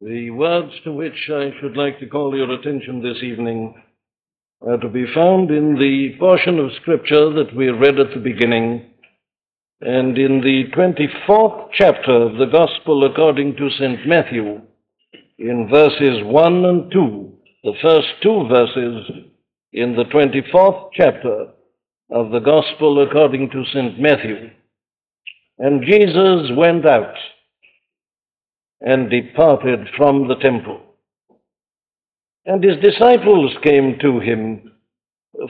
The words to which I should like to call your attention this evening are to be found in the portion of Scripture that we read at the beginning and in the 24th chapter of the Gospel according to St. Matthew in verses 1 and 2, the first two verses in the 24th chapter of the Gospel according to St. Matthew. And Jesus went out and departed from the temple. And his disciples came to him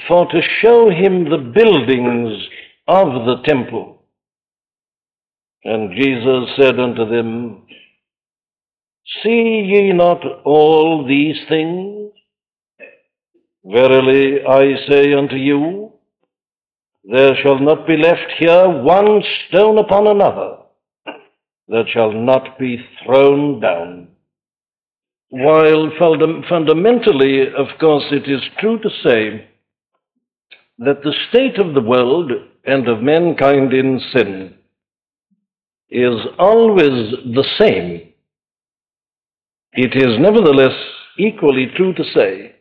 for to show him the buildings of the temple. And Jesus said unto them, See ye not all these things? Verily I say unto you, there shall not be left here one stone upon another that shall not be thrown down. While fundamentally, of course, it is true to say that the state of the world and of mankind in sin is always the same, it is nevertheless equally true to say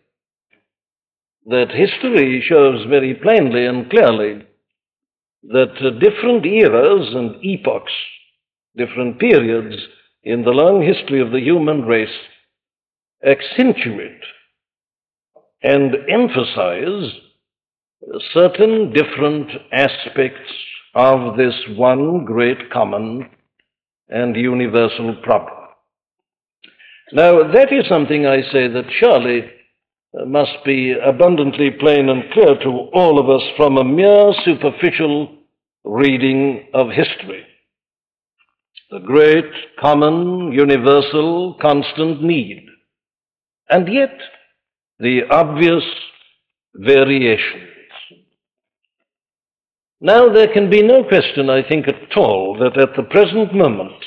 that history shows very plainly and clearly that different eras and epochs different periods in the long history of the human race accentuate and emphasize certain different aspects of this one great common and universal problem. Now, that is something I say that surely must be abundantly plain and clear to all of us from a mere superficial reading of history the great, common, universal, constant need, and yet the obvious variations. Now, there can be no question, I think, at all, that at the present moment,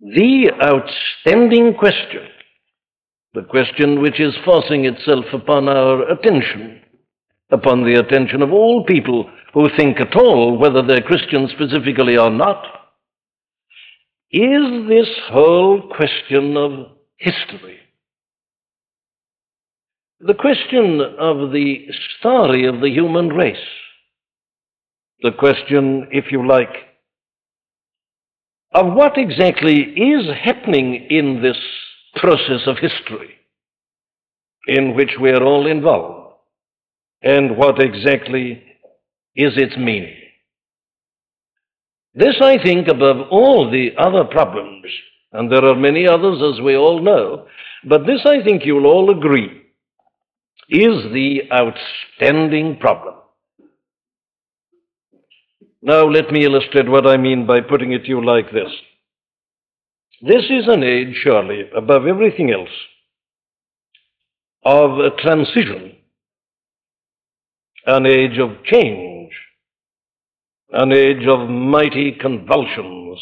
the outstanding question, the question which is forcing itself upon our attention, upon the attention of all people who think at all, whether they're Christians specifically or not, is this whole question of history. The question of the story of the human race. The question, if you like, of what exactly is happening in this process of history in which we are all involved, and what exactly is its meaning. This, I think, above all the other problems, and there are many others as we all know, but this, I think, you'll all agree, is the outstanding problem. Now, let me illustrate what I mean by putting it to you like this. This is an age, surely, above everything else, of a transition, an age of change an age of mighty convulsions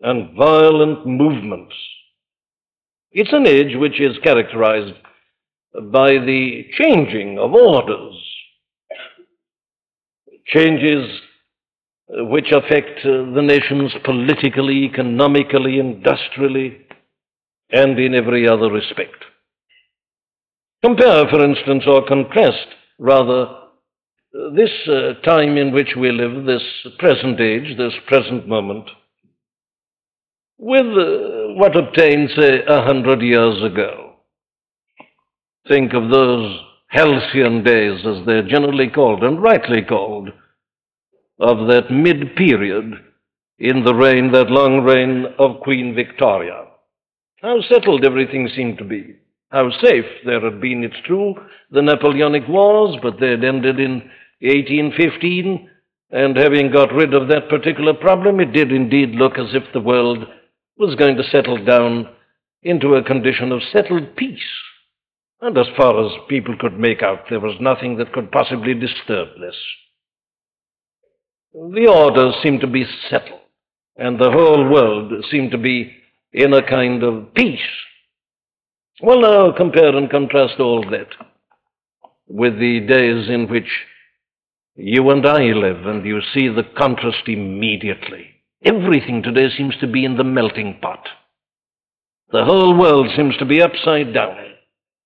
and violent movements. It's an age which is characterized by the changing of orders, changes which affect the nations politically, economically, industrially, and in every other respect. Compare, for instance, or contrast, rather, this uh, time in which we live, this present age, this present moment, with uh, what obtained, say, a hundred years ago. Think of those halcyon days, as they're generally called, and rightly called, of that mid period in the reign, that long reign of Queen Victoria. How settled everything seemed to be. How safe there had been, it's true, the Napoleonic Wars, but they had ended in 1815, and having got rid of that particular problem, it did indeed look as if the world was going to settle down into a condition of settled peace. And as far as people could make out, there was nothing that could possibly disturb this. The orders seemed to be settled, and the whole world seemed to be in a kind of peace. Well, now compare and contrast all that with the days in which you and I live, and you see the contrast immediately. Everything today seems to be in the melting pot. The whole world seems to be upside down.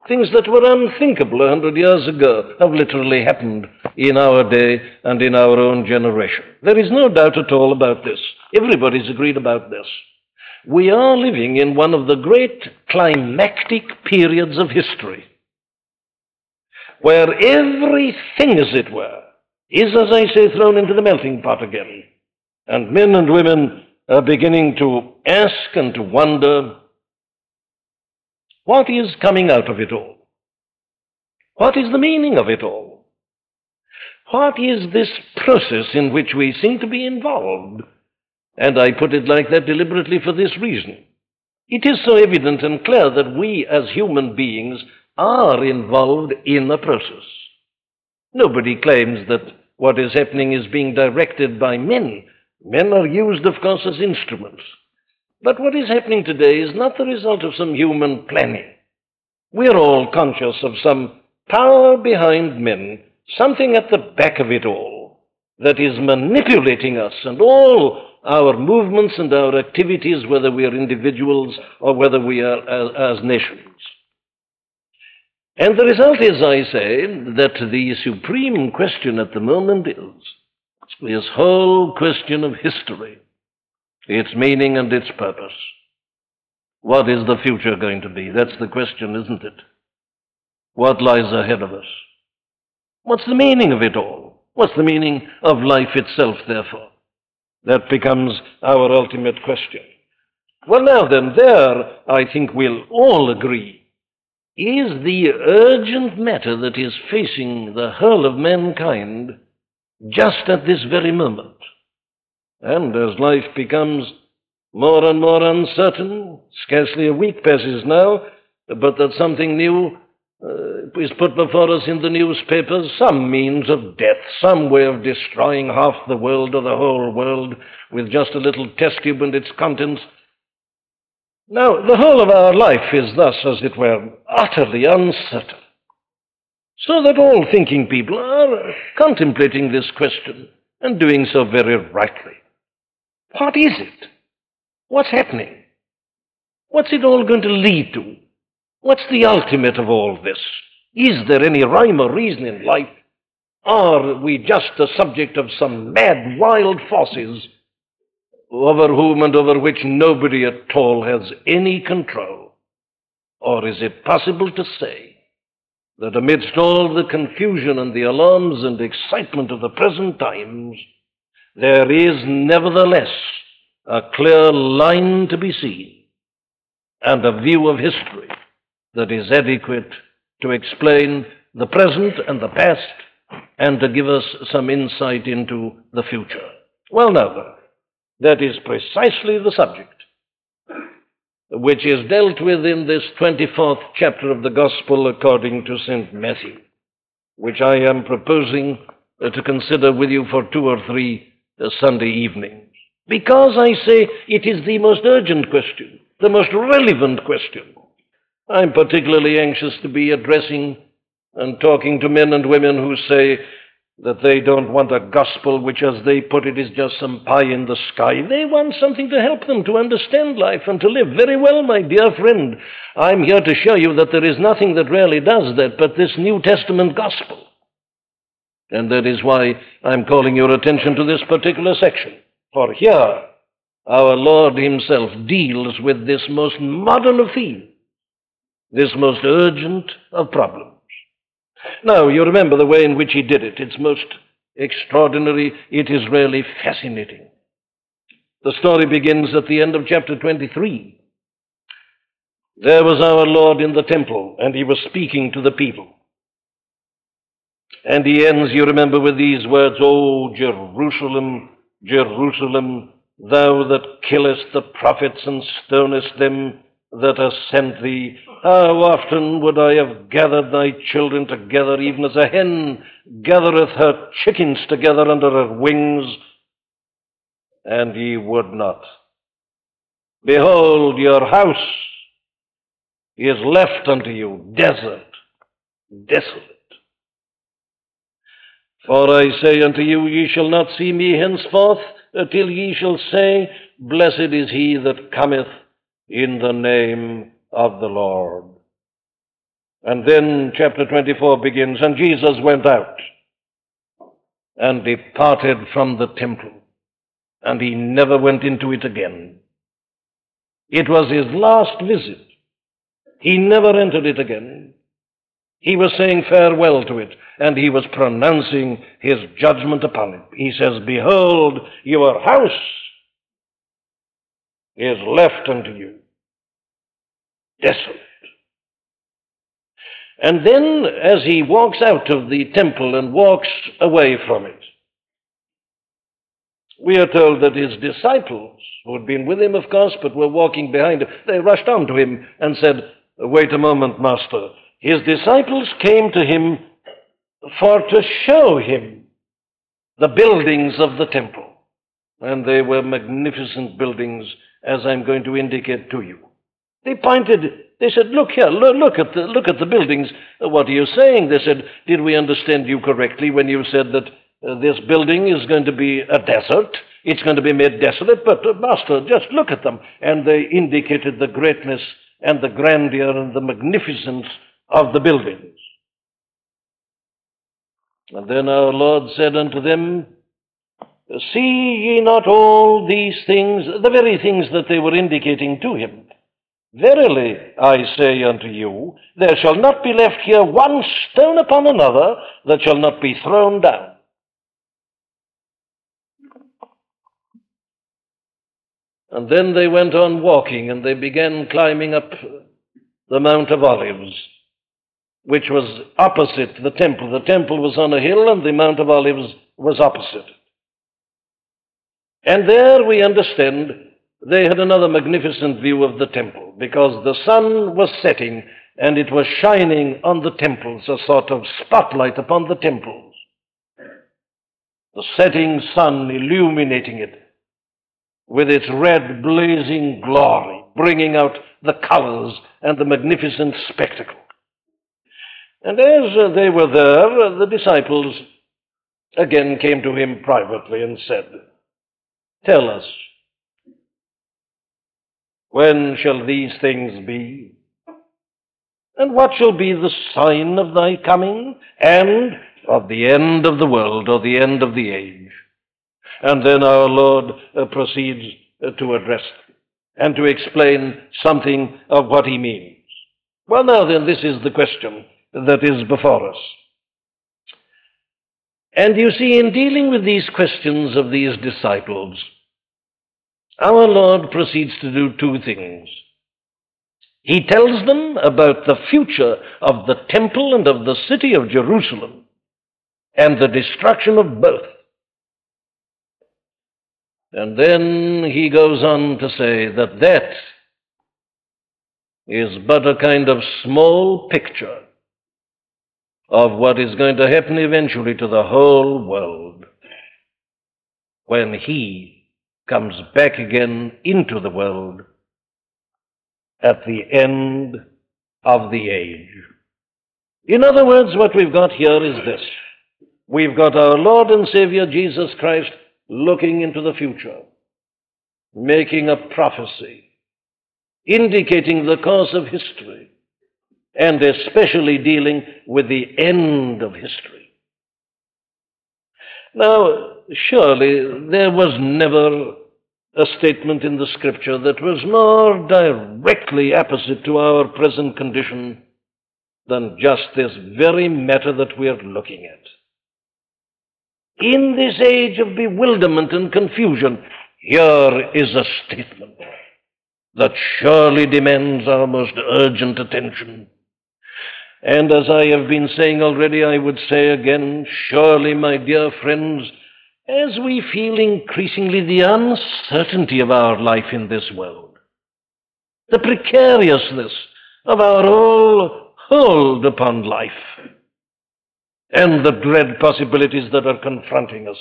Things that were unthinkable a hundred years ago have literally happened in our day and in our own generation. There is no doubt at all about this. Everybody's agreed about this. We are living in one of the great climactic periods of history where everything, as it were, is, as I say, thrown into the melting pot again. And men and women are beginning to ask and to wonder what is coming out of it all? What is the meaning of it all? What is this process in which we seem to be involved? And I put it like that deliberately for this reason. It is so evident and clear that we as human beings are involved in a process. Nobody claims that what is happening is being directed by men. Men are used, of course, as instruments. But what is happening today is not the result of some human planning. We're all conscious of some power behind men, something at the back of it all that is manipulating us and all our movements and our activities, whether we are individuals or whether we are as, as nations. And the result is, I say, that the supreme question at the moment is this whole question of history, its meaning and its purpose. What is the future going to be? That's the question, isn't it? What lies ahead of us? What's the meaning of it all? What's the meaning of life itself, therefore? That becomes our ultimate question. Well, now then, there I think we'll all agree is the urgent matter that is facing the whole of mankind just at this very moment. And as life becomes more and more uncertain, scarcely a week passes now, but that something new uh, is put before us in the newspapers, some means of death, some way of destroying half the world or the whole world with just a little test tube and its contents, now, the whole of our life is thus, as it were, utterly uncertain. So that all thinking people are contemplating this question and doing so very rightly. What is it? What's happening? What's it all going to lead to? What's the ultimate of all this? Is there any rhyme or reason in life? Are we just the subject of some mad, wild forces over whom and over which nobody at all has any control? Or is it possible to say that amidst all the confusion and the alarms and excitement of the present times, there is nevertheless a clear line to be seen and a view of history that is adequate to explain the present and the past and to give us some insight into the future. Well, now, that is precisely the subject which is dealt with in this 24th chapter of the Gospel according to St. Matthew, which I am proposing uh, to consider with you for two or three uh, Sunday evenings. Because I say it is the most urgent question, the most relevant question. I'm particularly anxious to be addressing and talking to men and women who say, that they don't want a gospel which, as they put it, is just some pie in the sky. They want something to help them to understand life and to live. Very well, my dear friend. I'm here to show you that there is nothing that really does that but this New Testament gospel. And that is why I'm calling your attention to this particular section. For here, our Lord Himself deals with this most modern of themes, this most urgent of problems. Now, you remember the way in which he did it. It's most extraordinary. It is really fascinating. The story begins at the end of chapter 23. There was our Lord in the temple, and he was speaking to the people. And he ends, you remember, with these words, O Jerusalem, Jerusalem, thou that killest the prophets and stonest them that has sent thee. How often would I have gathered thy children together, even as a hen gathereth her chickens together under her wings, and ye would not. Behold, your house is left unto you desert, desolate. For I say unto you, ye shall not see me henceforth, till ye shall say, Blessed is he that cometh in the name of the Lord. And then chapter 24 begins, and Jesus went out and departed from the temple, and he never went into it again. It was his last visit. He never entered it again. He was saying farewell to it, and he was pronouncing his judgment upon it. He says, Behold, your house is left unto you, desolate. And then, as he walks out of the temple and walks away from it, we are told that his disciples, who had been with him, of course, but were walking behind him, they rushed on to him and said, Wait a moment, Master. His disciples came to him for to show him the buildings of the temple. And they were magnificent buildings, as I'm going to indicate to you. They pointed, they said, Look here, look at the, look at the buildings. What are you saying? They said, Did we understand you correctly when you said that uh, this building is going to be a desert? It's going to be made desolate, but uh, Master, just look at them. And they indicated the greatness and the grandeur and the magnificence of the buildings. And then our Lord said unto them, See ye not all these things, the very things that they were indicating to him? Verily, I say unto you, there shall not be left here one stone upon another that shall not be thrown down. And then they went on walking, and they began climbing up the Mount of Olives which was opposite the temple. The temple was on a hill and the Mount of Olives was opposite. And there we understand they had another magnificent view of the temple because the sun was setting and it was shining on the temples, a sort of spotlight upon the temples. The setting sun illuminating it with its red blazing glory, bringing out the colors and the magnificent spectacle. And as they were there, the disciples again came to him privately and said, Tell us, when shall these things be? And what shall be the sign of thy coming and of the end of the world or the end of the age? And then our Lord uh, proceeds uh, to address them and to explain something of what he means. Well, now then, this is the question that is before us. And you see, in dealing with these questions of these disciples, our Lord proceeds to do two things. He tells them about the future of the temple and of the city of Jerusalem and the destruction of both. And then he goes on to say that that is but a kind of small picture of what is going to happen eventually to the whole world when He comes back again into the world at the end of the age. In other words, what we've got here is this. We've got our Lord and Savior Jesus Christ looking into the future, making a prophecy, indicating the course of history and especially dealing with the end of history. Now, surely there was never a statement in the scripture that was more directly opposite to our present condition than just this very matter that we are looking at. In this age of bewilderment and confusion, here is a statement that surely demands our most urgent attention. And as I have been saying already, I would say again, surely, my dear friends, as we feel increasingly the uncertainty of our life in this world, the precariousness of our whole hold upon life, and the dread possibilities that are confronting us,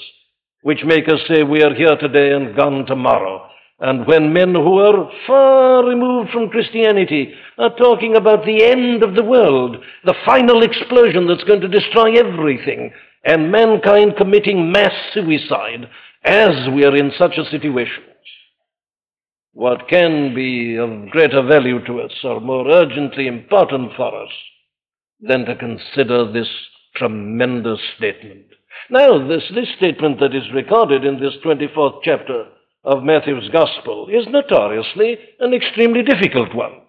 which make us say we are here today and gone tomorrow, and when men who are far removed from Christianity are talking about the end of the world, the final explosion that's going to destroy everything, and mankind committing mass suicide as we are in such a situation, what can be of greater value to us or more urgently important for us than to consider this tremendous statement. Now, this, this statement that is recorded in this 24th chapter of Matthew's Gospel is notoriously an extremely difficult one.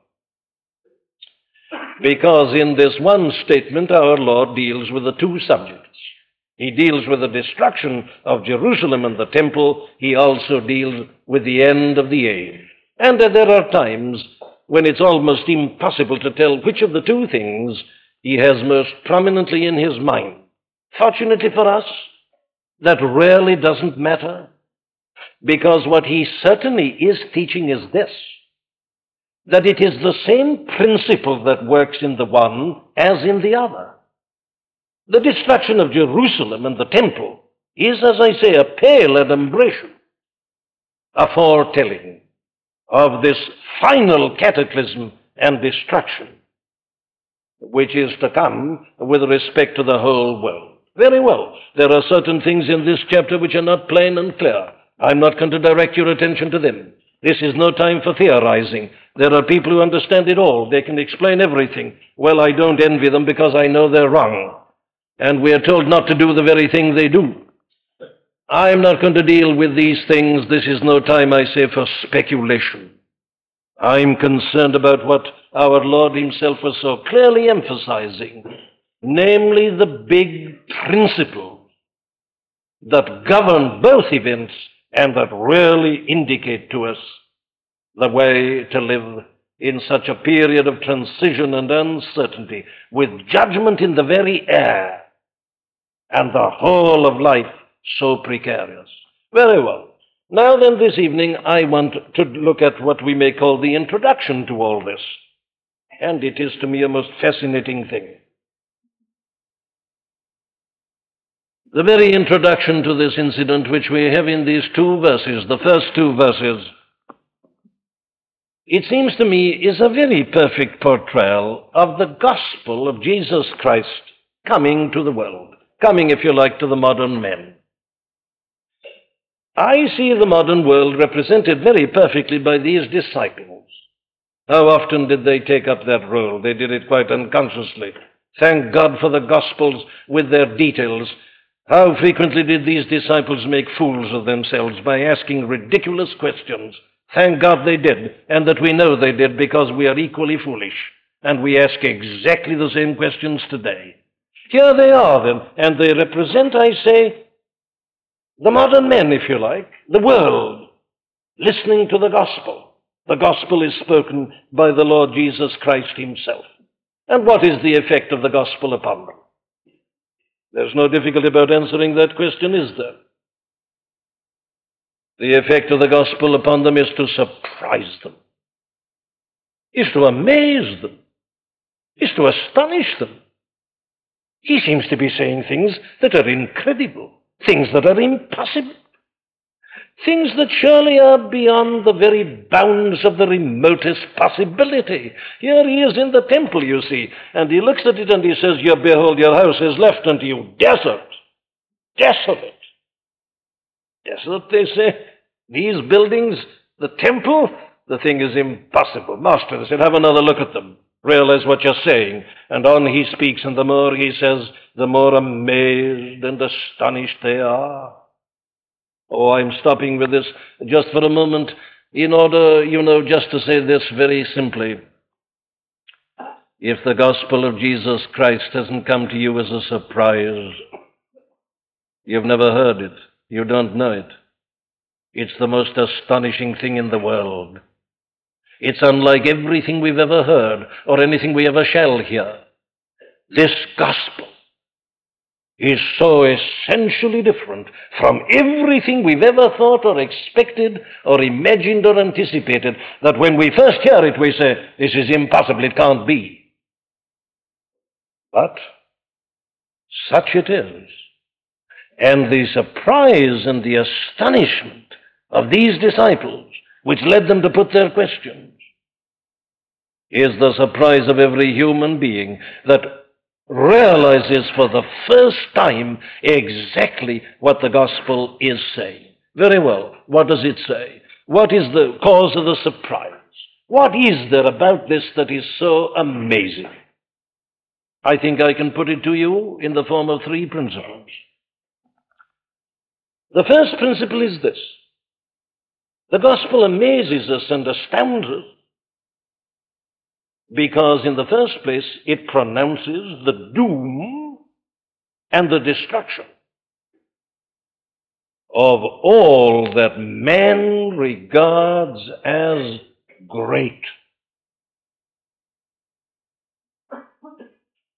Because in this one statement, our Lord deals with the two subjects. He deals with the destruction of Jerusalem and the temple. He also deals with the end of the age. And there are times when it's almost impossible to tell which of the two things he has most prominently in his mind. Fortunately for us, that rarely doesn't matter, because what he certainly is teaching is this that it is the same principle that works in the one as in the other. The destruction of Jerusalem and the temple is, as I say, a pale adumbration, a foretelling of this final cataclysm and destruction which is to come with respect to the whole world. Very well. There are certain things in this chapter which are not plain and clear. I'm not going to direct your attention to them. This is no time for theorizing. There are people who understand it all. They can explain everything. Well, I don't envy them because I know they're wrong. And we are told not to do the very thing they do. I'm not going to deal with these things. This is no time, I say, for speculation. I'm concerned about what our Lord Himself was so clearly emphasizing, namely the big principles that govern both events and that really indicate to us the way to live in such a period of transition and uncertainty, with judgment in the very air and the whole of life so precarious. Very well. Now then, this evening, I want to look at what we may call the introduction to all this. And it is to me a most fascinating thing. The very introduction to this incident, which we have in these two verses, the first two verses, it seems to me is a very perfect portrayal of the gospel of Jesus Christ coming to the world, coming, if you like, to the modern men. I see the modern world represented very perfectly by these disciples. How often did they take up that role? They did it quite unconsciously. Thank God for the Gospels with their details. How frequently did these disciples make fools of themselves by asking ridiculous questions? Thank God they did, and that we know they did because we are equally foolish, and we ask exactly the same questions today. Here they are then, and they represent, I say, the modern men, if you like, the world, listening to the gospel. The gospel is spoken by the Lord Jesus Christ himself. And what is the effect of the gospel upon them? There's no difficulty about answering that question, is there? The effect of the gospel upon them is to surprise them, is to amaze them, is to astonish them. He seems to be saying things that are incredible things that are impossible, things that surely are beyond the very bounds of the remotest possibility. Here he is in the temple, you see, and he looks at it and he says, You behold, your house is left unto you desert, desolate. Desolate, they say. These buildings, the temple, the thing is impossible. Master, they said, have another look at them. Realize what you're saying. And on he speaks, and the more he says, the more amazed and astonished they are. Oh, I'm stopping with this just for a moment in order, you know, just to say this very simply. If the gospel of Jesus Christ hasn't come to you as a surprise, you've never heard it, you don't know it. It's the most astonishing thing in the world. It's unlike everything we've ever heard or anything we ever shall hear. This gospel is so essentially different from everything we've ever thought or expected or imagined or anticipated that when we first hear it, we say, This is impossible, it can't be. But such it is. And the surprise and the astonishment of these disciples, which led them to put their questions, is the surprise of every human being that realizes for the first time exactly what the gospel is saying. Very well, what does it say? What is the cause of the surprise? What is there about this that is so amazing? I think I can put it to you in the form of three principles. The first principle is this the gospel amazes us and astounds us because, in the first place, it pronounces the doom and the destruction of all that man regards as great.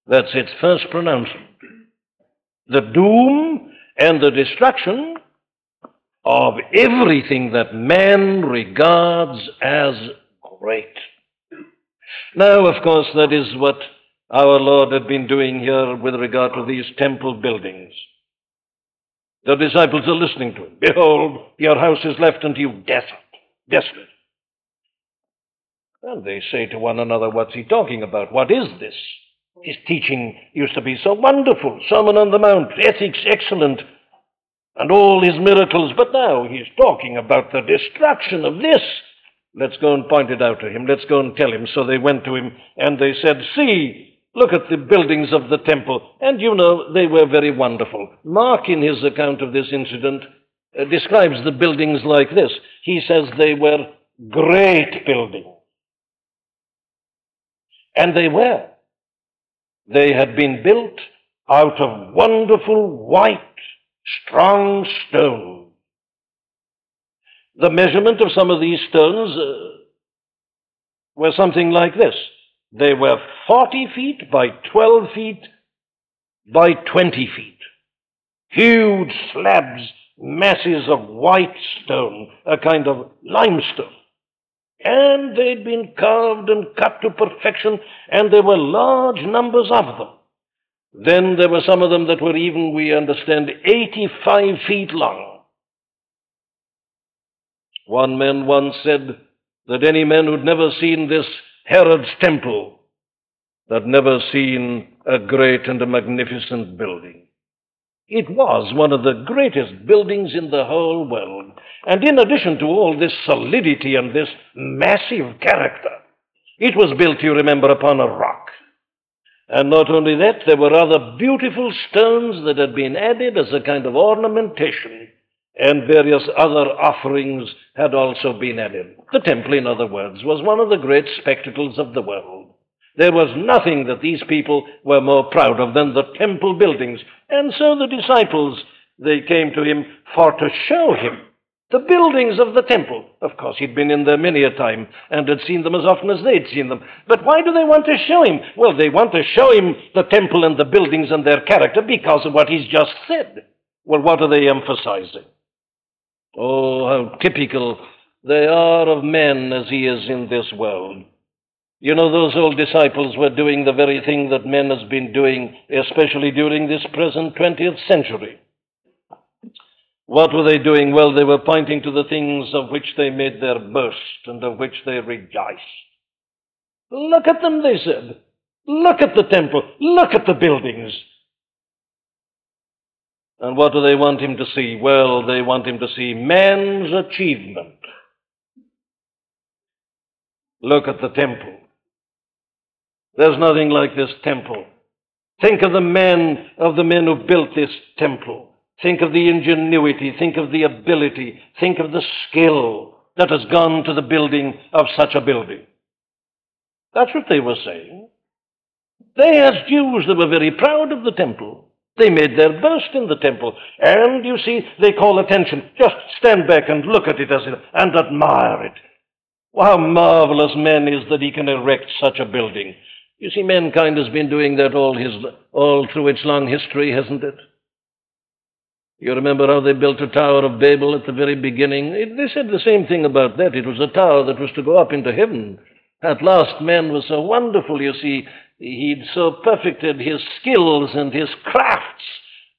That's its first pronouncement. The doom and the destruction of everything that man regards as great. Now, of course, that is what our Lord had been doing here with regard to these temple buildings. The disciples are listening to him. Behold, your house is left unto you desolate, desolate. And they say to one another, What's he talking about? What is this? His teaching used to be so wonderful, Sermon on the Mount, ethics excellent, and all his miracles, but now he's talking about the destruction of this. Let's go and point it out to him. Let's go and tell him. So they went to him and they said, See, look at the buildings of the temple. And you know, they were very wonderful. Mark, in his account of this incident, uh, describes the buildings like this. He says they were great buildings. And they were. They had been built out of wonderful white, strong stone. The measurement of some of these stones uh, were something like this. They were 40 feet by 12 feet by 20 feet. Huge slabs, masses of white stone, a kind of limestone. And they'd been carved and cut to perfection, and there were large numbers of them. Then there were some of them that were even, we understand, 85 feet long. One man once said that any man who'd never seen this Herod's temple had never seen a great and a magnificent building. It was one of the greatest buildings in the whole world. And in addition to all this solidity and this massive character, it was built, you remember, upon a rock. And not only that, there were other beautiful stones that had been added as a kind of ornamentation, and various other offerings had also been added. The temple, in other words, was one of the great spectacles of the world. There was nothing that these people were more proud of than the temple buildings. And so the disciples, they came to him for to show him the buildings of the temple. Of course, he'd been in there many a time and had seen them as often as they'd seen them. But why do they want to show him? Well, they want to show him the temple and the buildings and their character because of what he's just said. Well, what are they emphasizing? Oh, how typical they are of men as he is in this world. You know, those old disciples were doing the very thing that men has been doing, especially during this present 20th century. What were they doing? Well, they were pointing to the things of which they made their boast and of which they rejoiced. Look at them, they said. Look at the temple. Look at the buildings. And what do they want him to see? Well, they want him to see man's achievement. Look at the temple. There's nothing like this temple. Think of the men of the men who built this temple. Think of the ingenuity, think of the ability, think of the skill that has gone to the building of such a building. That's what they were saying. They, as Jews, they were very proud of the temple. They made their boast in the temple. And you see, they call attention. Just stand back and look at it as it, and admire it. How marvelous man is that he can erect such a building. You see, mankind has been doing that all, his, all through its long history, hasn't it? You remember how they built the Tower of Babel at the very beginning? It, they said the same thing about that. It was a tower that was to go up into heaven. At last, man was so wonderful, you see, he'd so perfected his skills and his crafts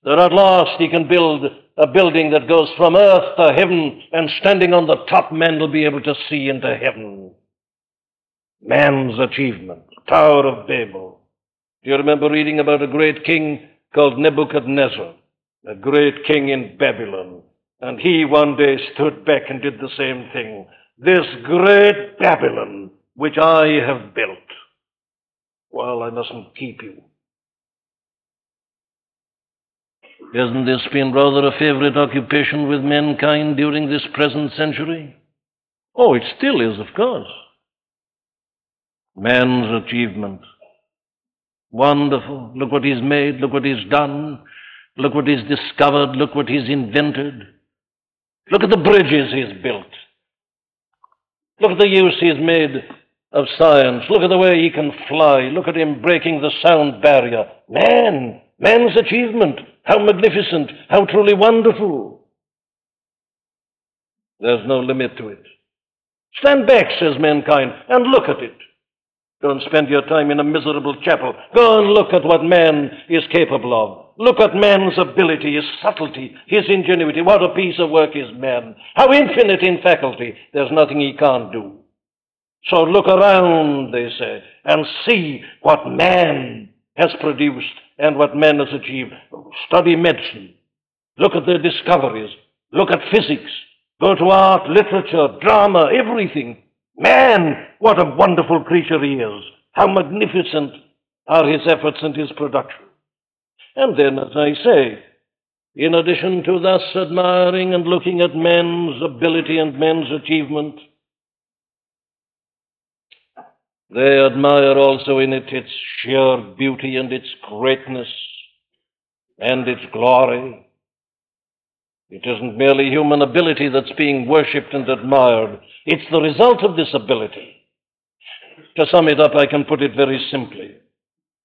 that at last he can build a building that goes from earth to heaven, and standing on the top, man will be able to see into heaven. Man's achievement, Tower of Babel. Do you remember reading about a great king called Nebuchadnezzar? a great king in Babylon. And he one day stood back and did the same thing. This great Babylon, which I have built. Well, I mustn't keep you. Hasn't this been rather a favorite occupation with mankind during this present century? Oh, it still is, of course. Man's achievement. Wonderful. Look what he's made. Look what he's done. Look what he's discovered. Look what he's invented. Look at the bridges he's built. Look at the use he's made of science. Look at the way he can fly. Look at him breaking the sound barrier. Man, man's achievement. How magnificent. How truly wonderful. There's no limit to it. Stand back, says mankind, and look at it. Don't spend your time in a miserable chapel. Go and look at what man is capable of. Look at man's ability, his subtlety, his ingenuity. What a piece of work is man. How infinite in faculty. There's nothing he can't do. So look around, they say, and see what man has produced and what man has achieved. Study medicine. Look at their discoveries. Look at physics. Go to art, literature, drama, everything. Man, what a wonderful creature he is. How magnificent are his efforts and his production. And then, as I say, in addition to thus admiring and looking at men's ability and men's achievement, they admire also in it its sheer beauty and its greatness and its glory. It isn't merely human ability that's being worshipped and admired, it's the result of this ability. To sum it up, I can put it very simply.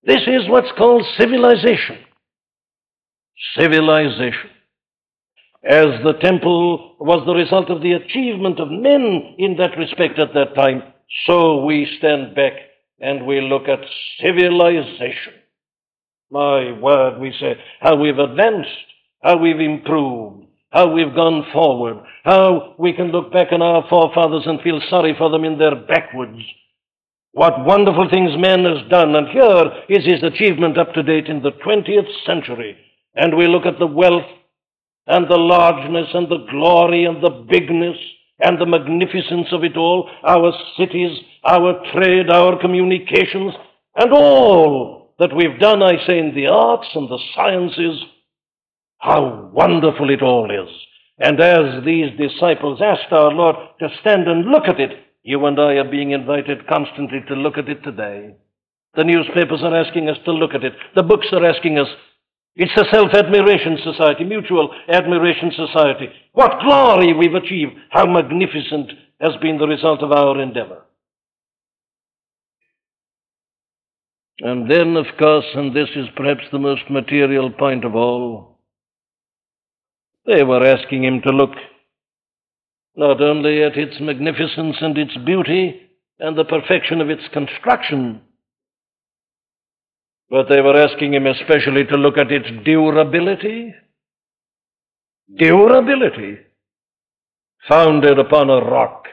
This is what's called civilization. Civilization. As the temple was the result of the achievement of men in that respect at that time, so we stand back and we look at civilization. My word, we say how we've advanced, how we've improved, how we've gone forward, how we can look back on our forefathers and feel sorry for them in their backwoods. What wonderful things man has done, and here is his achievement up to date in the 20th century. And we look at the wealth and the largeness and the glory and the bigness and the magnificence of it all, our cities, our trade, our communications, and all that we've done, I say, in the arts and the sciences. How wonderful it all is. And as these disciples asked our Lord to stand and look at it, you and I are being invited constantly to look at it today. The newspapers are asking us to look at it. The books are asking us. It's a self admiration society, mutual admiration society. What glory we've achieved. How magnificent has been the result of our endeavor. And then, of course, and this is perhaps the most material point of all, they were asking him to look not only at its magnificence and its beauty and the perfection of its construction, but they were asking him especially to look at its durability. Durability. Founded upon a rock.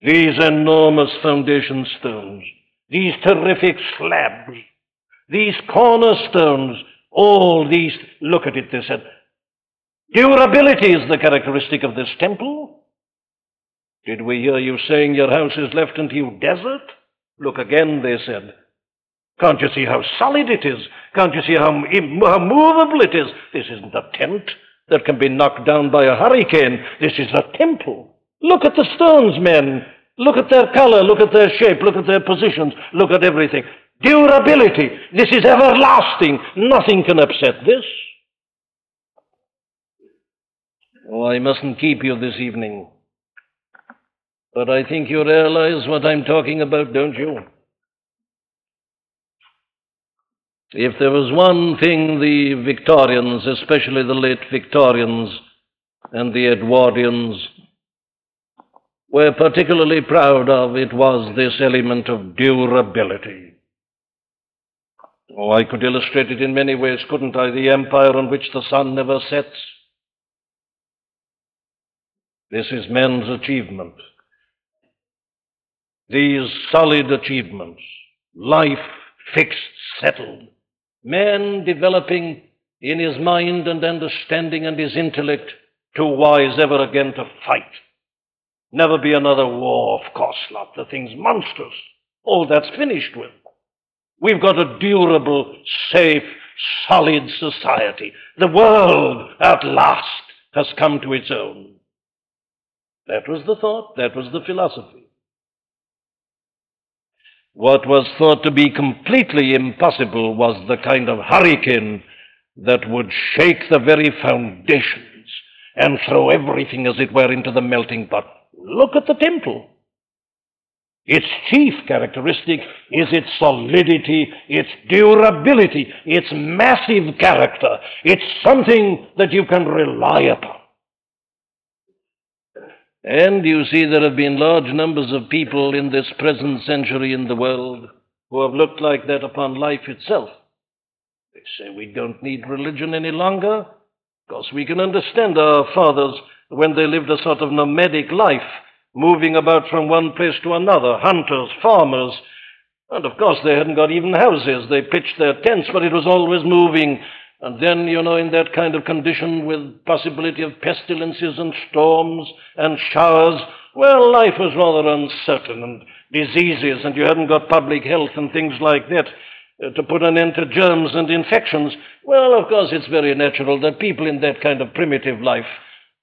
These enormous foundation stones, these terrific slabs, these cornerstones, all these, look at it, they said, Durability is the characteristic of this temple. Did we hear you saying your house is left unto you desert? Look again, they said. Can't you see how solid it is? Can't you see how, how movable it is? This isn't a tent that can be knocked down by a hurricane. This is a temple. Look at the stones, men. Look at their color. Look at their shape. Look at their positions. Look at everything. Durability. This is everlasting. Nothing can upset this. Oh, I mustn't keep you this evening. But I think you realize what I'm talking about, don't you? If there was one thing the Victorians, especially the late Victorians and the Edwardians, were particularly proud of, it was this element of durability. Oh, I could illustrate it in many ways, couldn't I? The empire on which the sun never sets. This is men's achievement. These solid achievements, life fixed, settled, man developing in his mind and understanding and his intellect too wise ever again to fight. Never be another war, of course not. The thing's monstrous. All that's finished with. We've got a durable, safe, solid society. The world, at last, has come to its own. That was the thought, that was the philosophy. What was thought to be completely impossible was the kind of hurricane that would shake the very foundations and throw everything, as it were, into the melting pot. Look at the temple. Its chief characteristic is its solidity, its durability, its massive character. It's something that you can rely upon. And you see, there have been large numbers of people in this present century in the world who have looked like that upon life itself. They say we don't need religion any longer because we can understand our fathers when they lived a sort of nomadic life, moving about from one place to another, hunters, farmers. And of course, they hadn't got even houses. They pitched their tents, but it was always moving. And then, you know, in that kind of condition with possibility of pestilences and storms and showers, well, life was rather uncertain and diseases, and you hadn't got public health and things like that uh, to put an end to germs and infections. Well, of course, it's very natural that people in that kind of primitive life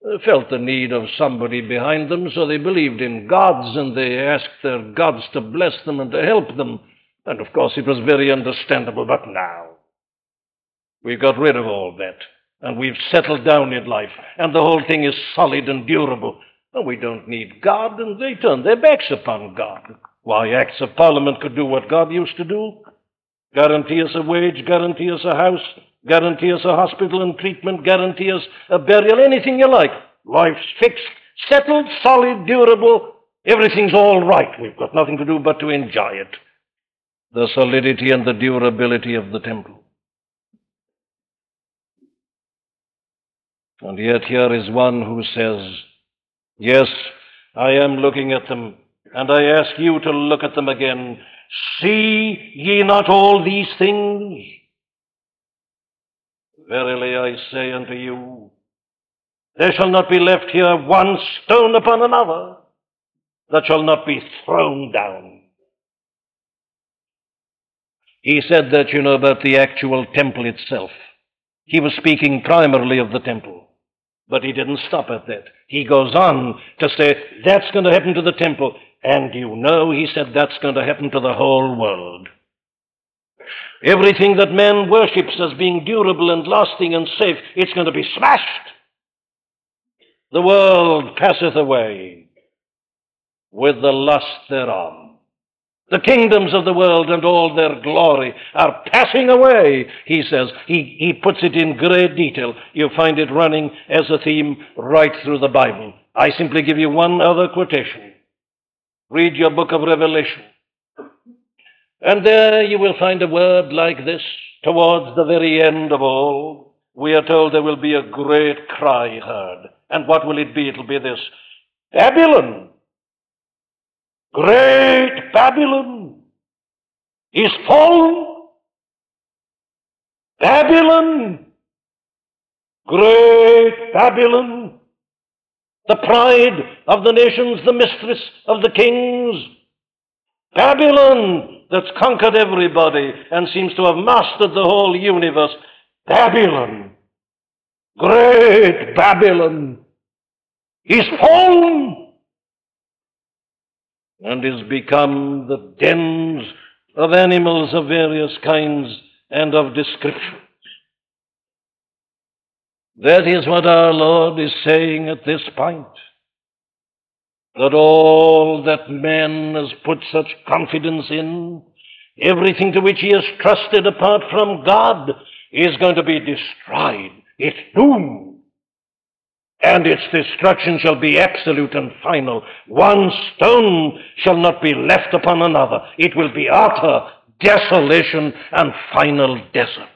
uh, felt the need of somebody behind them, so they believed in gods and they asked their gods to bless them and to help them. And of course, it was very understandable. But now, We've got rid of all that, and we've settled down in life, and the whole thing is solid and durable. And we don't need God, and they turn their backs upon God. Why, acts of parliament could do what God used to do guarantee us a wage, guarantee us a house, guarantee us a hospital and treatment, guarantee us a burial, anything you like. Life's fixed, settled, solid, durable. Everything's all right. We've got nothing to do but to enjoy it. The solidity and the durability of the temple. And yet here is one who says, Yes, I am looking at them, and I ask you to look at them again. See ye not all these things? Verily I say unto you, there shall not be left here one stone upon another that shall not be thrown down. He said that, you know, about the actual temple itself. He was speaking primarily of the temple. But he didn't stop at that. He goes on to say, that's going to happen to the temple. And you know, he said, that's going to happen to the whole world. Everything that man worships as being durable and lasting and safe, it's going to be smashed. The world passeth away with the lust thereof. The kingdoms of the world and all their glory are passing away, he says. He, he puts it in great detail. You find it running as a theme right through the Bible. I simply give you one other quotation. Read your book of Revelation. And there you will find a word like this. Towards the very end of all, we are told there will be a great cry heard. And what will it be? It'll be this Babylon, Great Babylon is fallen. Babylon, great Babylon, the pride of the nations, the mistress of the kings. Babylon that's conquered everybody and seems to have mastered the whole universe. Babylon, great Babylon, is fallen and is become the dens of animals of various kinds and of descriptions. That is what our Lord is saying at this point. That all that man has put such confidence in, everything to which he has trusted apart from God, is going to be destroyed. It's doomed and its destruction shall be absolute and final. One stone shall not be left upon another. It will be utter desolation and final desert.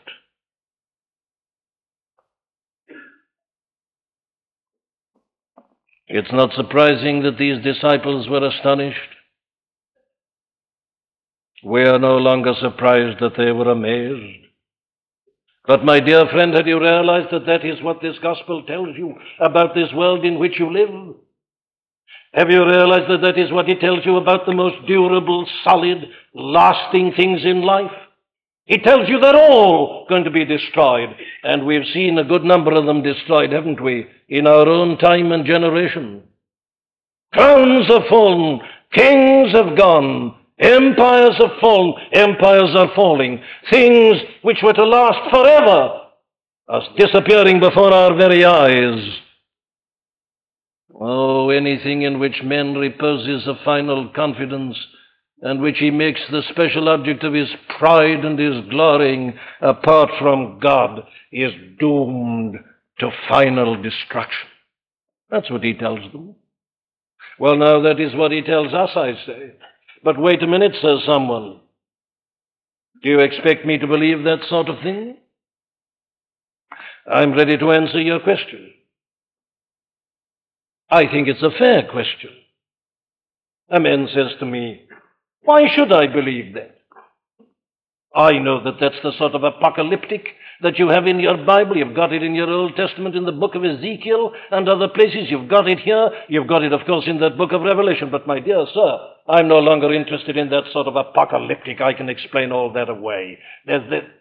It's not surprising that these disciples were astonished. We are no longer surprised that they were amazed. But, my dear friend, have you realized that that is what this gospel tells you about this world in which you live? Have you realized that that is what it tells you about the most durable, solid, lasting things in life? It tells you they're all going to be destroyed, and we've seen a good number of them destroyed, haven't we, in our own time and generation. Crowns have fallen, kings have gone, empires have fallen, empires are falling. Things which were to last forever are disappearing before our very eyes. Oh, anything in which man reposes a final confidence and which he makes the special object of his pride and his glorying apart from God is doomed to final destruction. That's what he tells them. Well, now that is what he tells us, I say. But wait a minute, says someone. Do you expect me to believe that sort of thing? I'm ready to answer your question. I think it's a fair question. A man says to me, Why should I believe that? I know that that's the sort of apocalyptic that you have in your Bible. You've got it in your Old Testament in the book of Ezekiel and other places. You've got it here. You've got it, of course, in that book of Revelation. But, my dear sir, I'm no longer interested in that sort of apocalyptic. I can explain all that away.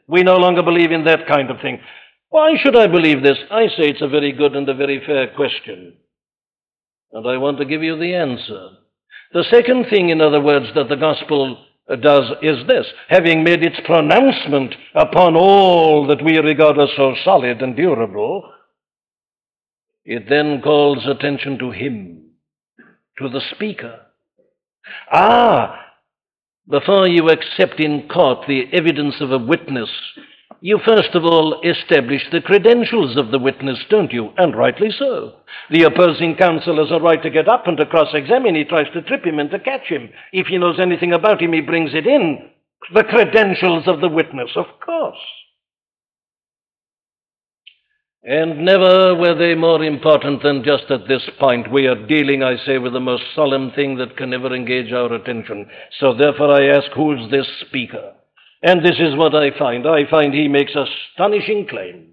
we no longer believe in that kind of thing. Why should I believe this? I say it's a very good and a very fair question. And I want to give you the answer. The second thing, in other words, that the gospel does is this having made its pronouncement upon all that we regard as so solid and durable, it then calls attention to him, to the speaker. Ah, before you accept in court the evidence of a witness, you first of all establish the credentials of the witness, don't you? And rightly so. The opposing counsel has a right to get up and to cross examine. He tries to trip him and to catch him. If he knows anything about him, he brings it in. The credentials of the witness, of course. And never were they more important than just at this point. We are dealing, I say, with the most solemn thing that can ever engage our attention. So therefore I ask, who's this speaker? And this is what I find. I find he makes astonishing claim.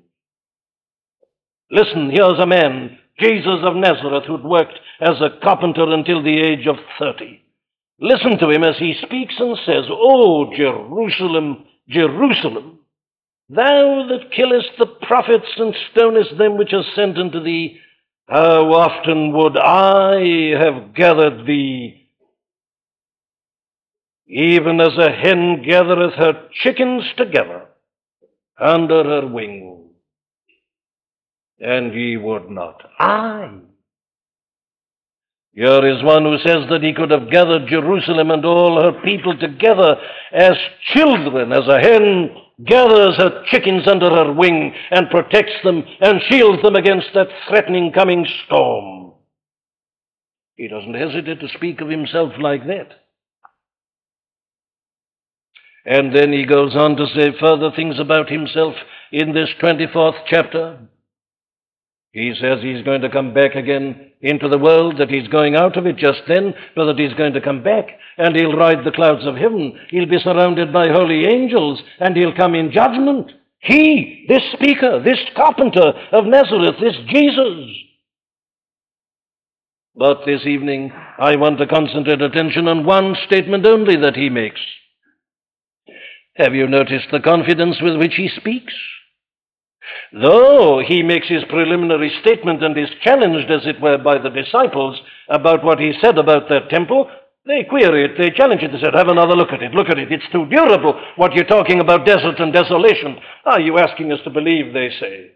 Listen, here's a man, Jesus of Nazareth, who'd worked as a carpenter until the age of 30. Listen to him as he speaks and says, Oh, Jerusalem, Jerusalem, thou that killest the prophets and stonest them which are sent unto thee, how often would I have gathered thee even as a hen gathereth her chickens together under her wing. And ye would not. I. Here is one who says that he could have gathered Jerusalem and all her people together as children, as a hen gathers her chickens under her wing and protects them and shields them against that threatening coming storm. He doesn't hesitate to speak of himself like that. And then he goes on to say further things about himself in this 24th chapter. He says he's going to come back again into the world, that he's going out of it just then, but that he's going to come back and he'll ride the clouds of heaven. He'll be surrounded by holy angels and he'll come in judgment. He, this speaker, this carpenter of Nazareth, this Jesus. But this evening, I want to concentrate attention on one statement only that he makes. Have you noticed the confidence with which he speaks? Though he makes his preliminary statement and is challenged, as it were, by the disciples about what he said about that temple, they query it, they challenge it, they said, Have another look at it, look at it, it's too durable. What you're talking about, desert and desolation. Are you asking us to believe, they say,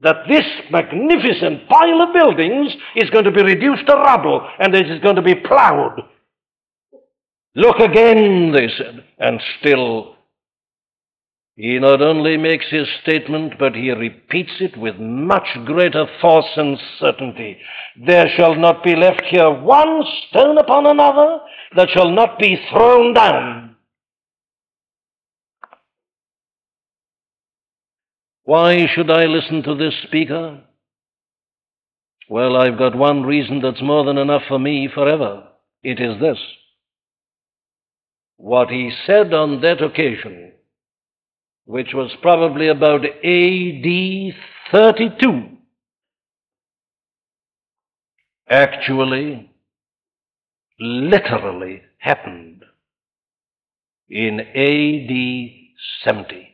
that this magnificent pile of buildings is going to be reduced to rubble and it is going to be plowed? Look again, they said, and still he not only makes his statement, but he repeats it with much greater force and certainty. There shall not be left here one stone upon another that shall not be thrown down. Why should I listen to this speaker? Well, I've got one reason that's more than enough for me forever. It is this. What he said on that occasion which was probably about AD 32, actually, literally happened in AD 70.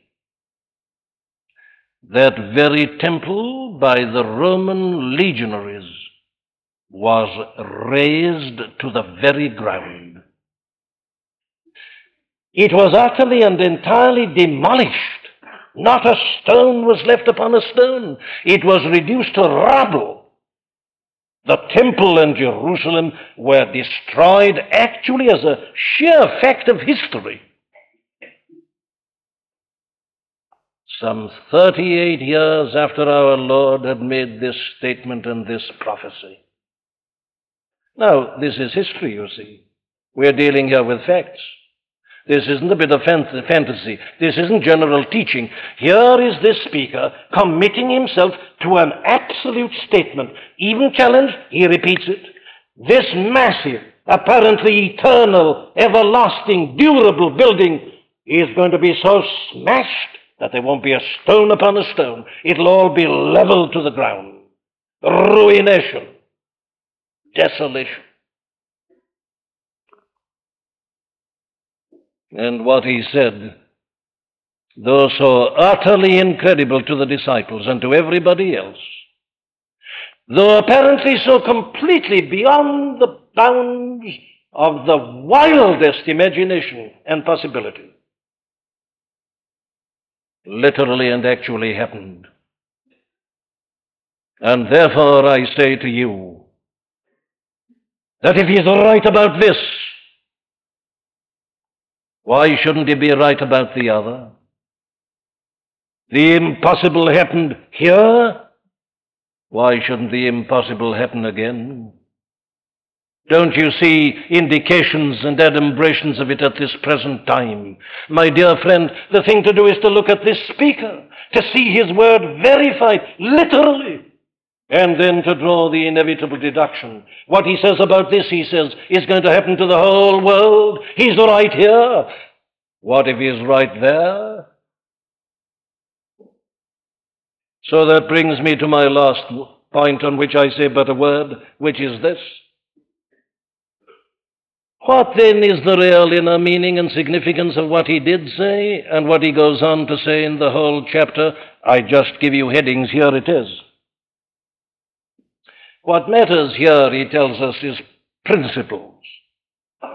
That very temple by the Roman legionaries was razed to the very ground. It was utterly and entirely demolished. Not a stone was left upon a stone. It was reduced to rubble. The temple and Jerusalem were destroyed actually as a sheer fact of history. Some 38 years after our Lord had made this statement and this prophecy. Now, this is history, you see. We're dealing here with facts. This isn't a bit of fantasy. This isn't general teaching. Here is this speaker committing himself to an absolute statement. Even challenged, he repeats it. This massive, apparently eternal, everlasting, durable building is going to be so smashed that there won't be a stone upon a stone. It'll all be leveled to the ground. Ruination. Desolation. And what he said, though so utterly incredible to the disciples and to everybody else, though apparently so completely beyond the bounds of the wildest imagination and possibility, literally and actually happened. And therefore I say to you that if he's right about this, why shouldn't he be right about the other? The impossible happened here. Why shouldn't the impossible happen again? Don't you see indications and adumbrations of it at this present time? My dear friend, the thing to do is to look at this speaker, to see his word verified, literally, and then to draw the inevitable deduction. What he says about this, he says, is going to happen to the whole world. He's right here. What if he's right there? So that brings me to my last point on which I say but a word, which is this. What then is the real inner meaning and significance of what he did say and what he goes on to say in the whole chapter? I just give you headings. Here it is. What matters here, he tells us, is principles,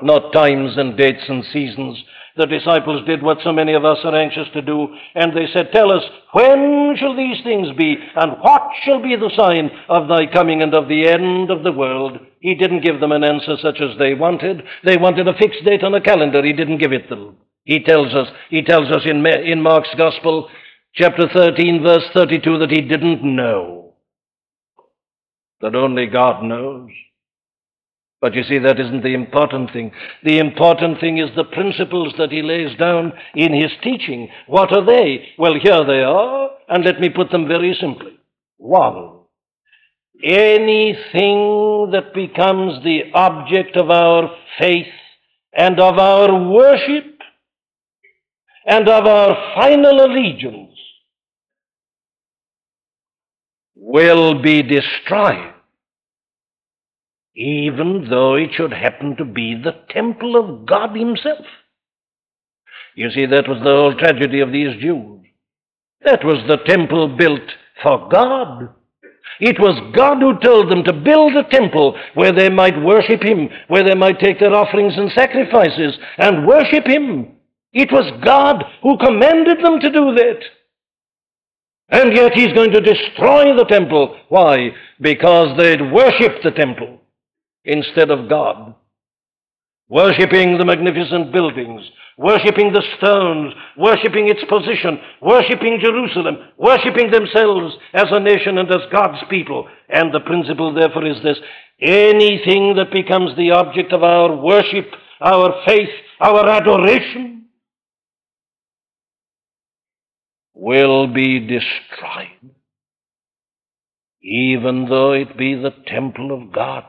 not times and dates and seasons. The disciples did what so many of us are anxious to do, and they said, Tell us, when shall these things be, and what shall be the sign of thy coming and of the end of the world? He didn't give them an answer such as they wanted. They wanted a fixed date on a calendar. He didn't give it them. He tells us, he tells us in, in Mark's Gospel, chapter 13, verse 32, that he didn't know that only God knows. But you see, that isn't the important thing. The important thing is the principles that he lays down in his teaching. What are they? Well, here they are, and let me put them very simply. One, anything that becomes the object of our faith and of our worship and of our final allegiance will be destroyed, even though it should happen to be the temple of God Himself. You see, that was the whole tragedy of these Jews. That was the temple built for God. It was God who told them to build a temple where they might worship Him, where they might take their offerings and sacrifices and worship Him. It was God who commanded them to do that. And yet he's going to destroy the temple. Why? Because they'd worshipped the temple instead of God. Worshipping the magnificent buildings, worshipping the stones, worshipping its position, worshipping Jerusalem, worshipping themselves as a nation and as God's people. And the principle, therefore, is this anything that becomes the object of our worship, our faith, our adoration, will be destroyed, even though it be the temple of God.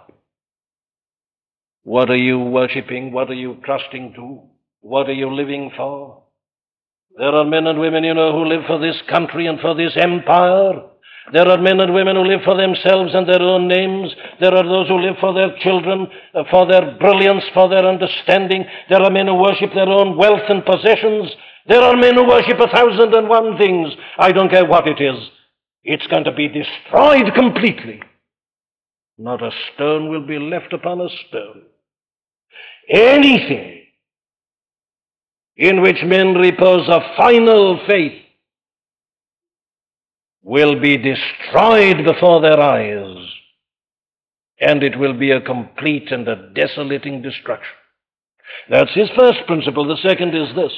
What are you worshipping? What are you trusting to? What are you living for? There are men and women, you know, who live for this country and for this empire. There are men and women who live for themselves and their own names. There are those who live for their children, for their brilliance, for their understanding. There are men who worship their own wealth and possessions. There are men who worship a thousand and one things. I don't care what it is. It's going to be destroyed completely. Not a stone will be left upon a stone. Anything in which men repose a final faith will be destroyed before their eyes, and it will be a complete and a desolating destruction. That's his first principle. The second is this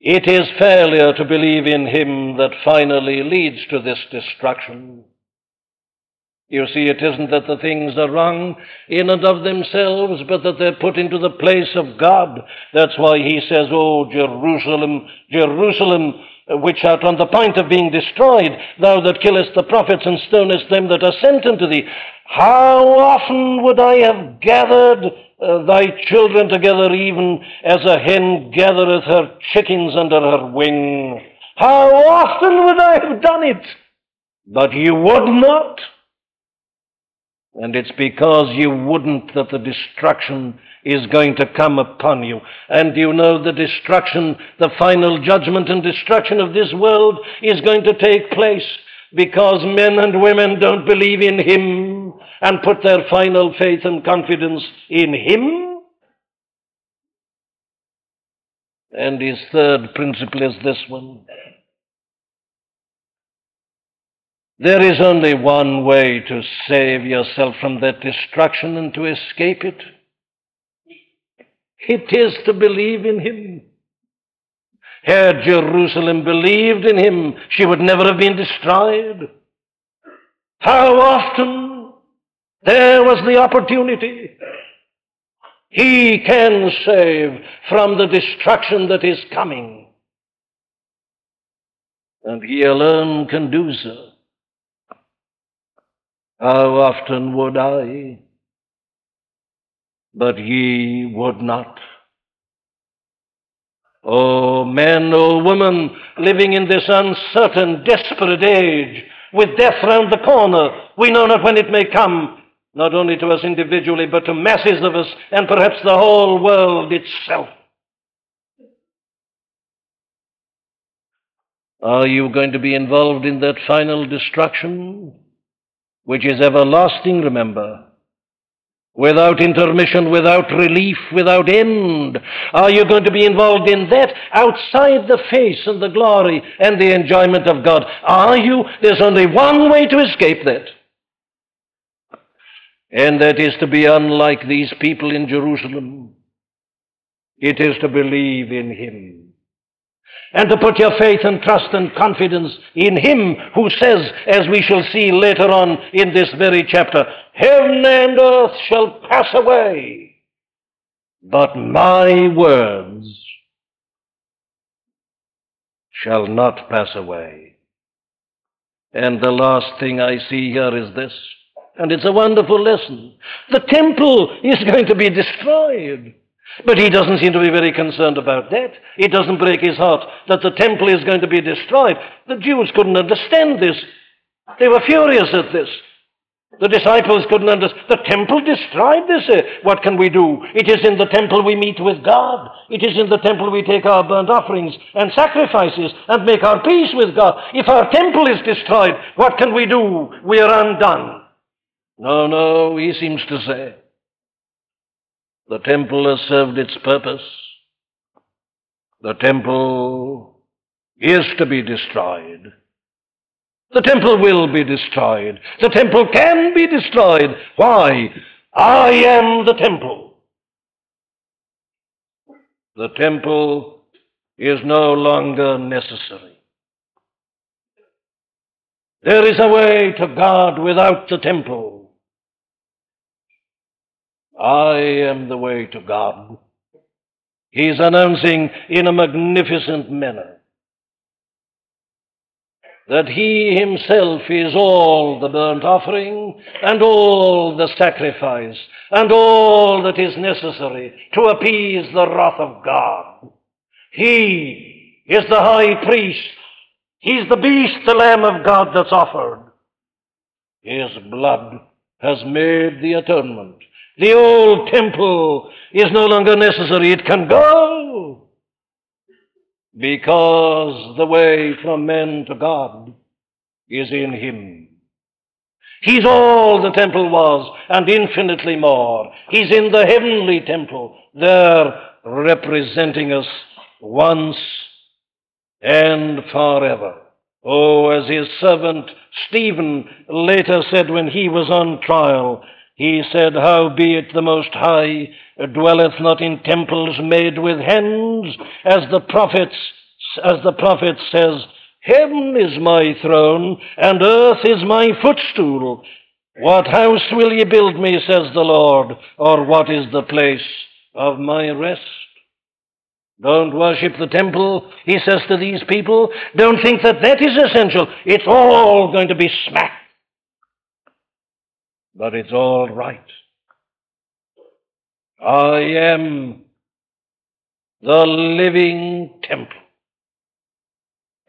it is failure to believe in him that finally leads to this destruction. You see, it isn't that the things are wrong in and of themselves, but that they're put into the place of God. That's why he says, Oh, Jerusalem, Jerusalem, which art on the point of being destroyed, thou that killest the prophets and stonest them that are sent unto thee. How often would I have gathered uh, thy children together, even as a hen gathereth her chickens under her wing? How often would I have done it? But you would not. And it's because you wouldn't that the destruction is going to come upon you. And you know the destruction, the final judgment and destruction of this world is going to take place because men and women don't believe in Him and put their final faith and confidence in Him. And his third principle is this one. There is only one way to save yourself from that destruction and to escape it. It is to believe in Him. Had Jerusalem believed in Him, she would never have been destroyed. How often there was the opportunity. He can save from the destruction that is coming. And He alone can do so. How often would I? But ye would not. O men, O women, living in this uncertain, desperate age, with death round the corner, we know not when it may come, not only to us individually, but to masses of us, and perhaps the whole world itself. Are you going to be involved in that final destruction? which is everlasting, remember, without intermission, without relief, without end. Are you going to be involved in that outside the face and the glory and the enjoyment of God? Are you? There's only one way to escape that. And that is to be unlike these people in Jerusalem. It is to believe in Him and to put your faith and trust and confidence in Him who says, as we shall see later on in this very chapter, Heaven and earth shall pass away, but my words shall not pass away. And the last thing I see here is this, and it's a wonderful lesson. The temple is going to be destroyed. But he doesn't seem to be very concerned about that. It doesn't break his heart that the temple is going to be destroyed. The Jews couldn't understand this. They were furious at this. The disciples couldn't understand. The temple destroyed this. Uh, what can we do? It is in the temple we meet with God. It is in the temple we take our burnt offerings and sacrifices and make our peace with God. If our temple is destroyed, what can we do? We are undone. No, no, he seems to say. The temple has served its purpose. The temple is to be destroyed. The temple will be destroyed. The temple can be destroyed. Why? I am the temple. The temple is no longer necessary. There is a way to God without the temple. I am the way to God. He's announcing in a magnificent manner that he himself is all the burnt offering and all the sacrifice and all that is necessary to appease the wrath of God. He is the high priest. He's the beast, the Lamb of God that's offered. His blood has made the atonement. The old temple is no longer necessary. It can go. Because the way from men to God is in Him. He's all the temple was and infinitely more. He's in the heavenly temple, there representing us once and forever. Oh, as his servant Stephen later said when he was on trial, he said, Howbeit the Most High dwelleth not in temples made with hands, as the prophets, as the prophet says, Heaven is my throne, and earth is my footstool. What house will ye build me, says the Lord, or what is the place of my rest? Don't worship the temple, he says to these people. Don't think that that is essential. It's all going to be smacked. But it's all right. I am the living temple.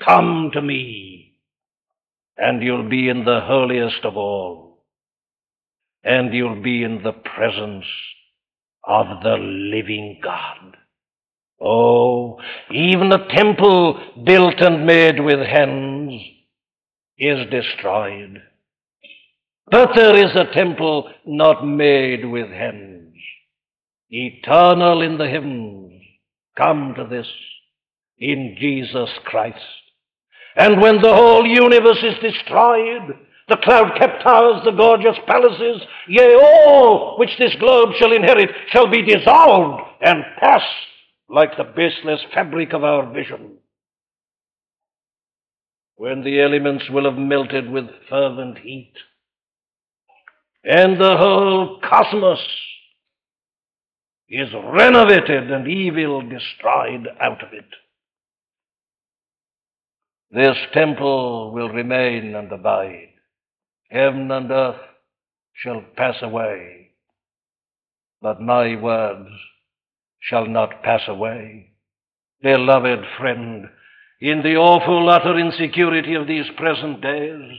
Come to me, and you'll be in the holiest of all, and you'll be in the presence of the living God. Oh, even a temple built and made with hands is destroyed. But there is a temple not made with hands, eternal in the heavens. Come to this in Jesus Christ. And when the whole universe is destroyed, the cloud capped towers, the gorgeous palaces, yea, all which this globe shall inherit, shall be dissolved and pass like the baseless fabric of our vision. When the elements will have melted with fervent heat, and the whole cosmos is renovated and evil destroyed out of it. This temple will remain and abide. Heaven and earth shall pass away, but my words shall not pass away. Beloved friend, in the awful utter insecurity of these present days,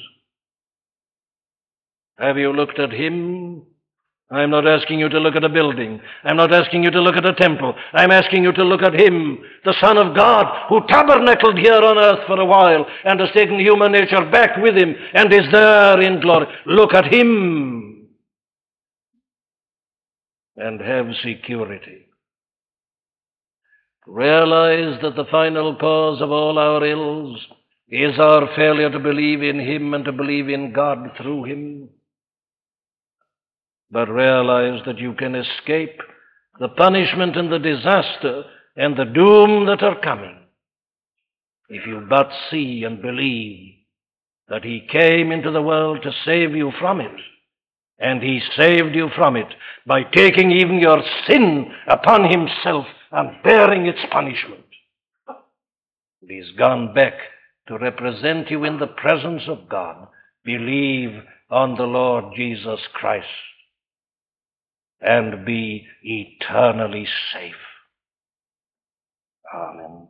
have you looked at Him? I'm not asking you to look at a building. I'm not asking you to look at a temple. I'm asking you to look at Him, the Son of God, who tabernacled here on earth for a while and has taken human nature back with Him and is there in glory. Look at Him and have security. Realize that the final cause of all our ills is our failure to believe in Him and to believe in God through Him. But realize that you can escape the punishment and the disaster and the doom that are coming if you but see and believe that He came into the world to save you from it. And He saved you from it by taking even your sin upon Himself and bearing its punishment. And He's gone back to represent you in the presence of God. Believe on the Lord Jesus Christ and be eternally safe. Amen.